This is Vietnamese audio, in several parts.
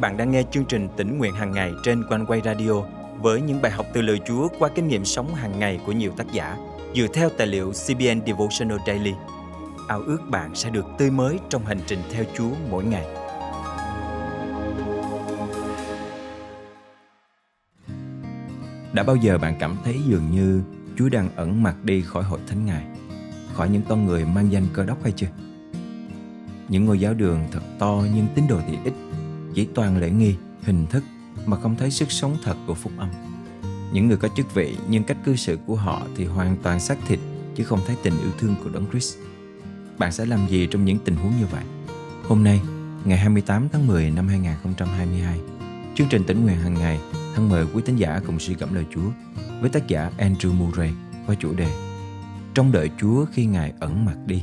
bạn đang nghe chương trình tỉnh nguyện hàng ngày trên quanh quay radio với những bài học từ lời Chúa qua kinh nghiệm sống hàng ngày của nhiều tác giả dựa theo tài liệu CBN Devotional Daily. Ao ước bạn sẽ được tươi mới trong hành trình theo Chúa mỗi ngày. Đã bao giờ bạn cảm thấy dường như Chúa đang ẩn mặt đi khỏi hội thánh ngài, khỏi những con người mang danh cơ đốc hay chưa? Những ngôi giáo đường thật to nhưng tín đồ thì ít, chỉ toàn lễ nghi, hình thức mà không thấy sức sống thật của phúc âm. Những người có chức vị nhưng cách cư xử của họ thì hoàn toàn xác thịt chứ không thấy tình yêu thương của Đấng Christ. Bạn sẽ làm gì trong những tình huống như vậy? Hôm nay, ngày 28 tháng 10 năm 2022, chương trình tỉnh nguyện hàng ngày thân mời quý tín giả cùng suy gẫm lời Chúa với tác giả Andrew Murray qua chủ đề Trong đợi Chúa khi Ngài ẩn mặt đi.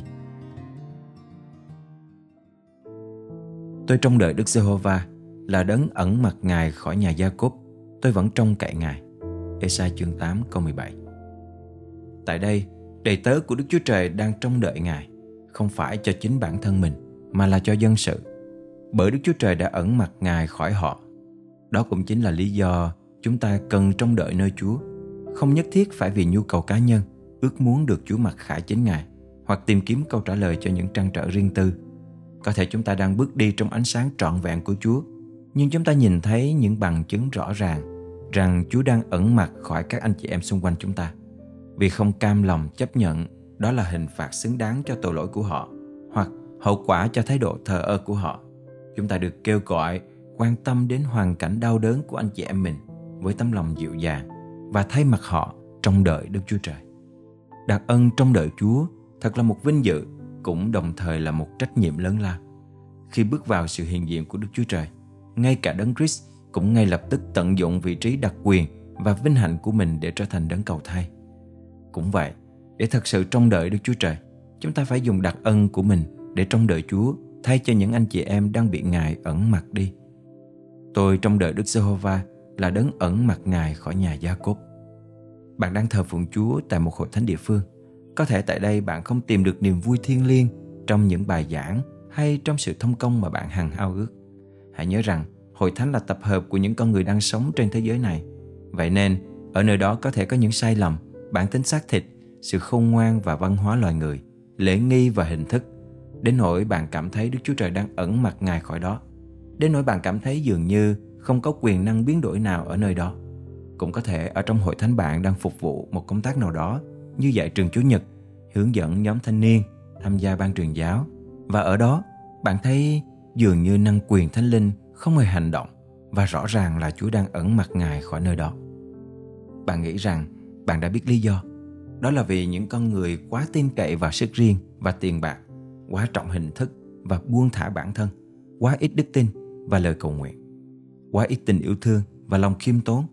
Tôi trông đợi Đức Giê-hô-va là đấng ẩn mặt Ngài khỏi nhà Gia Cốp. Tôi vẫn trông cậy Ngài. Esai chương 8 câu 17 Tại đây, đầy tớ của Đức Chúa Trời đang trông đợi Ngài, không phải cho chính bản thân mình, mà là cho dân sự. Bởi Đức Chúa Trời đã ẩn mặt Ngài khỏi họ. Đó cũng chính là lý do chúng ta cần trông đợi nơi Chúa. Không nhất thiết phải vì nhu cầu cá nhân, ước muốn được Chúa mặt khải chính Ngài, hoặc tìm kiếm câu trả lời cho những trăn trở riêng tư có thể chúng ta đang bước đi trong ánh sáng trọn vẹn của Chúa, nhưng chúng ta nhìn thấy những bằng chứng rõ ràng rằng Chúa đang ẩn mặt khỏi các anh chị em xung quanh chúng ta. Vì không cam lòng chấp nhận đó là hình phạt xứng đáng cho tội lỗi của họ hoặc hậu quả cho thái độ thờ ơ của họ. Chúng ta được kêu gọi quan tâm đến hoàn cảnh đau đớn của anh chị em mình với tấm lòng dịu dàng và thay mặt họ trong đợi Đức Chúa Trời. Đặc ân trong đợi Chúa thật là một vinh dự cũng đồng thời là một trách nhiệm lớn lao. Khi bước vào sự hiện diện của Đức Chúa Trời, ngay cả Đấng Christ cũng ngay lập tức tận dụng vị trí đặc quyền và vinh hạnh của mình để trở thành đấng cầu thay. Cũng vậy, để thật sự trông đợi Đức Chúa Trời, chúng ta phải dùng đặc ân của mình để trông đợi Chúa thay cho những anh chị em đang bị Ngài ẩn mặt đi. Tôi trông đợi Đức Giê-hô-va là đấng ẩn mặt Ngài khỏi nhà Gia Cốp. Bạn đang thờ phượng Chúa tại một hội thánh địa phương có thể tại đây bạn không tìm được niềm vui thiêng liêng trong những bài giảng hay trong sự thông công mà bạn hằng ao ước. Hãy nhớ rằng hội thánh là tập hợp của những con người đang sống trên thế giới này. Vậy nên, ở nơi đó có thể có những sai lầm, bản tính xác thịt, sự khôn ngoan và văn hóa loài người, lễ nghi và hình thức. Đến nỗi bạn cảm thấy Đức Chúa Trời đang ẩn mặt Ngài khỏi đó. Đến nỗi bạn cảm thấy dường như không có quyền năng biến đổi nào ở nơi đó. Cũng có thể ở trong hội thánh bạn đang phục vụ một công tác nào đó như dạy trường Chủ nhật, hướng dẫn nhóm thanh niên, tham gia ban truyền giáo. Và ở đó, bạn thấy dường như năng quyền thánh linh không hề hành động và rõ ràng là Chúa đang ẩn mặt Ngài khỏi nơi đó. Bạn nghĩ rằng bạn đã biết lý do. Đó là vì những con người quá tin cậy vào sức riêng và tiền bạc, quá trọng hình thức và buông thả bản thân, quá ít đức tin và lời cầu nguyện, quá ít tình yêu thương và lòng khiêm tốn,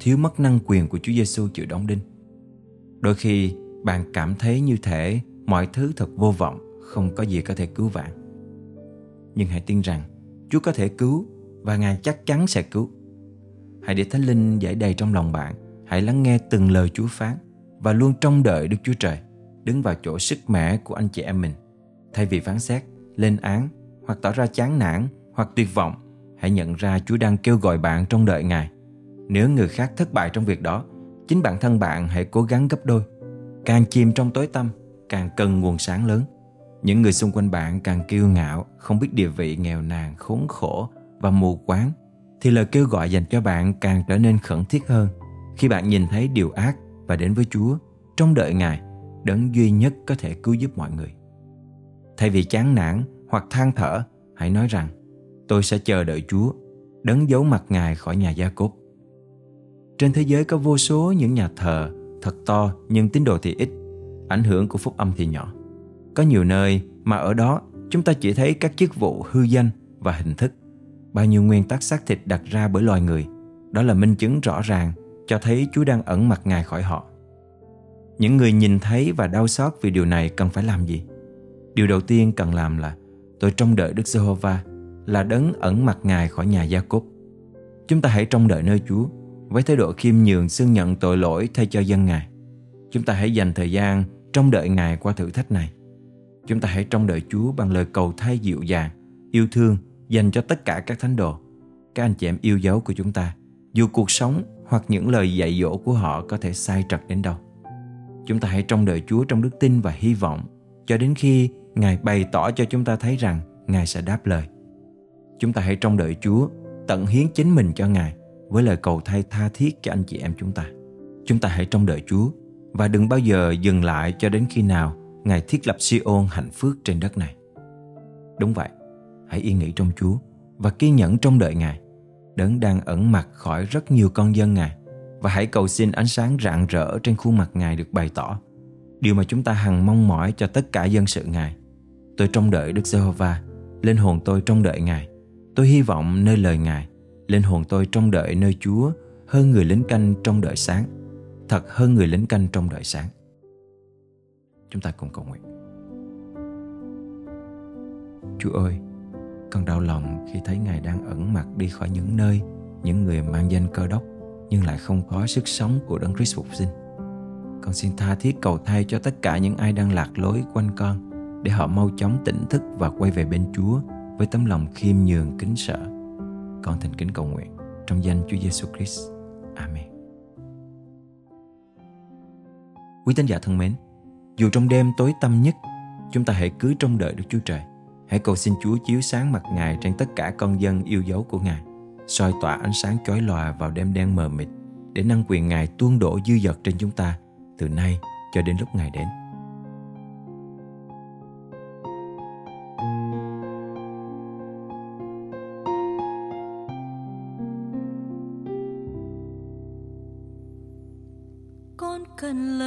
thiếu mất năng quyền của Chúa Giêsu chịu đóng đinh Đôi khi bạn cảm thấy như thể mọi thứ thật vô vọng, không có gì có thể cứu bạn. Nhưng hãy tin rằng Chúa có thể cứu và Ngài chắc chắn sẽ cứu. Hãy để Thánh Linh giải đầy trong lòng bạn. Hãy lắng nghe từng lời Chúa phán và luôn trông đợi Đức Chúa Trời đứng vào chỗ sức mẻ của anh chị em mình. Thay vì phán xét, lên án hoặc tỏ ra chán nản hoặc tuyệt vọng, hãy nhận ra Chúa đang kêu gọi bạn trong đợi Ngài. Nếu người khác thất bại trong việc đó, chính bản thân bạn hãy cố gắng gấp đôi. Càng chìm trong tối tăm, càng cần nguồn sáng lớn. Những người xung quanh bạn càng kiêu ngạo, không biết địa vị nghèo nàn, khốn khổ và mù quáng, thì lời kêu gọi dành cho bạn càng trở nên khẩn thiết hơn. Khi bạn nhìn thấy điều ác và đến với chúa, trong đợi ngài, đấng duy nhất có thể cứu giúp mọi người. Thay vì chán nản hoặc than thở, hãy nói rằng, tôi sẽ chờ đợi chúa, đấng giấu mặt ngài khỏi nhà gia cốt trên thế giới có vô số những nhà thờ thật to nhưng tín đồ thì ít, ảnh hưởng của phúc âm thì nhỏ. Có nhiều nơi mà ở đó chúng ta chỉ thấy các chức vụ hư danh và hình thức. Bao nhiêu nguyên tắc xác thịt đặt ra bởi loài người, đó là minh chứng rõ ràng cho thấy Chúa đang ẩn mặt Ngài khỏi họ. Những người nhìn thấy và đau xót vì điều này cần phải làm gì? Điều đầu tiên cần làm là tôi trông đợi Đức Giê-hô-va là đấng ẩn mặt Ngài khỏi nhà Gia Cốp. Chúng ta hãy trông đợi nơi Chúa với thái độ khiêm nhường xưng nhận tội lỗi thay cho dân Ngài. Chúng ta hãy dành thời gian trong đợi Ngài qua thử thách này. Chúng ta hãy trong đợi Chúa bằng lời cầu thay dịu dàng, yêu thương dành cho tất cả các thánh đồ. các anh chị em yêu dấu của chúng ta dù cuộc sống hoặc những lời dạy dỗ của họ có thể sai trật đến đâu chúng ta hãy trong đợi chúa trong đức tin và hy vọng cho đến khi ngài bày tỏ cho chúng ta thấy rằng ngài sẽ đáp lời chúng ta hãy trong đợi chúa tận hiến chính mình cho ngài với lời cầu thay tha thiết cho anh chị em chúng ta. Chúng ta hãy trông đợi chúa và đừng bao giờ dừng lại cho đến khi nào ngài thiết lập Siôn hạnh phước trên đất này. Đúng vậy, hãy yên nghỉ trong chúa và kiên nhẫn trông đợi ngài. Đấng đang ẩn mặt khỏi rất nhiều con dân ngài và hãy cầu xin ánh sáng rạng rỡ trên khuôn mặt ngài được bày tỏ. Điều mà chúng ta hằng mong mỏi cho tất cả dân sự ngài. Tôi trông đợi đức giê-hô-va, linh hồn tôi trông đợi ngài. Tôi hy vọng nơi lời ngài linh hồn tôi trông đợi nơi chúa, hơn người lính canh trong đợi sáng thật hơn người lính canh trong đợi sáng chúng ta cùng cầu nguyện chúa ơi, con đau lòng khi thấy ngài đang ẩn mặt đi khỏi những nơi những người mang danh cơ đốc, nhưng lại không có sức sống của đấng Christ phục sinh. Con xin tha thiết cầu thay cho tất cả những ai đang lạc lối quanh con, để họ mau chóng tỉnh thức và quay về bên Chúa với tấm lòng khiêm nhường, kính sợ. Con thành kính cầu nguyện trong danh Chúa Giêsu Christ. Amen. Quý tín giả thân mến, dù trong đêm tối tăm nhất, chúng ta hãy cứ trông đợi Đức Chúa Trời. Hãy cầu xin Chúa chiếu sáng mặt Ngài trên tất cả con dân yêu dấu của Ngài soi tỏa ánh sáng chói lòa vào đêm đen mờ mịt để năng quyền Ngài tuôn đổ dư dật trên chúng ta từ nay cho đến lúc Ngài đến.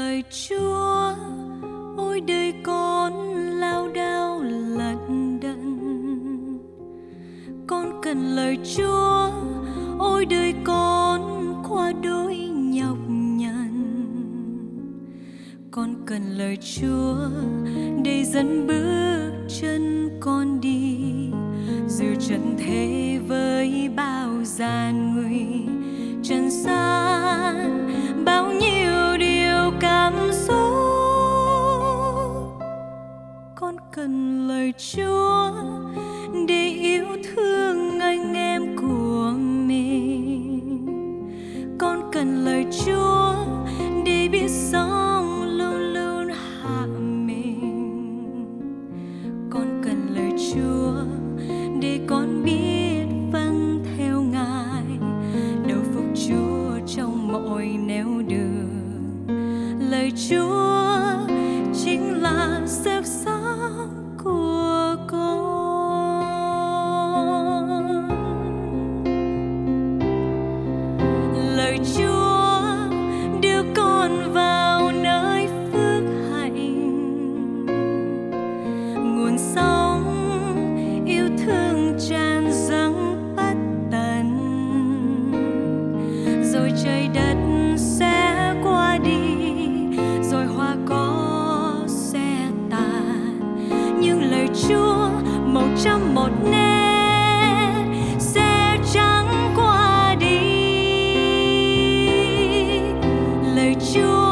Lời Chúa, ôi đời con lao đao lận đận. Con cần lời Chúa. Ôi đời con qua đôi nhọc nhằn. Con cần lời chúa để dẫn bước chân con đi. Dù trần thế với bao gian nguy. Cần lời chúa. Cuộc sống, yêu thương tràn dâng bất tận. Rồi trời đất sẽ qua đi, rồi hoa có sẽ tàn. Nhưng lời chúa một trăm một nét Chúa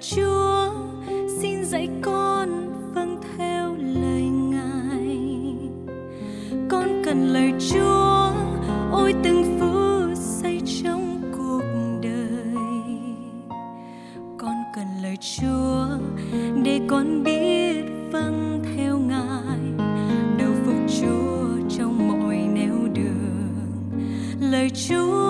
Chúa, xin dạy con vâng theo lời Ngài. Con cần lời Chúa, ôi từng phút giây trong cuộc đời. Con cần lời Chúa, để con biết vâng theo Ngài. Đầu phục Chúa trong mọi nẻo đường. Lời Chúa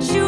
you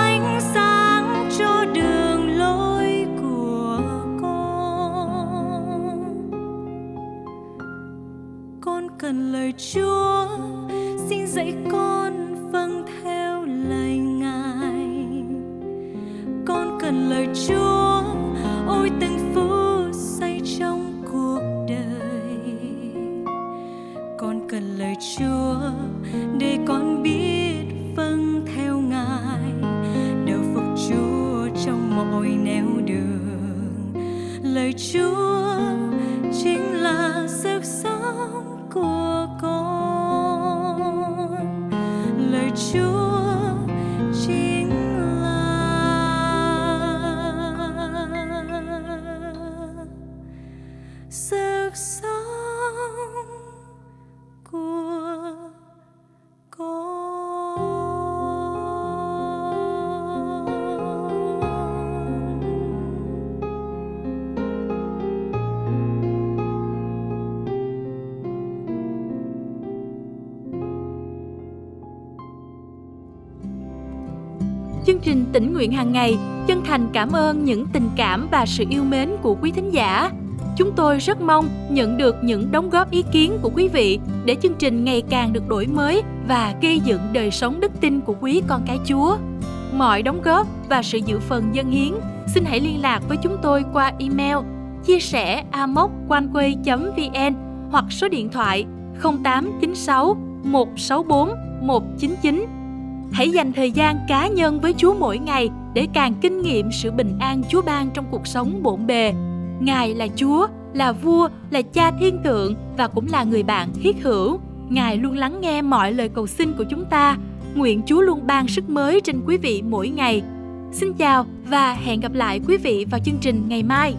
Chúa, xin dạy con vâng theo lời Ngài. Con cần lời Chúa, ôi từng phút say trong cuộc đời. Con cần lời Chúa, để con biết vâng theo Ngài. Đầu phục Chúa trong mọi nẻo đường. Lời Chúa sức sống của Chương trình tỉnh nguyện hàng ngày chân thành cảm ơn những tình cảm và sự yêu mến của quý thính giả. Chúng tôi rất mong nhận được những đóng góp ý kiến của quý vị để chương trình ngày càng được đổi mới và gây dựng đời sống đức tin của quý con cái Chúa. Mọi đóng góp và sự dự phần dân hiến, xin hãy liên lạc với chúng tôi qua email chia sẻ amoconeway.vn hoặc số điện thoại 0896 164 199 Hãy dành thời gian cá nhân với Chúa mỗi ngày để càng kinh nghiệm sự bình an Chúa ban trong cuộc sống bộn bề. Ngài là Chúa, là vua, là cha thiên thượng và cũng là người bạn thiết hữu. Ngài luôn lắng nghe mọi lời cầu xin của chúng ta. Nguyện Chúa luôn ban sức mới trên quý vị mỗi ngày. Xin chào và hẹn gặp lại quý vị vào chương trình ngày mai.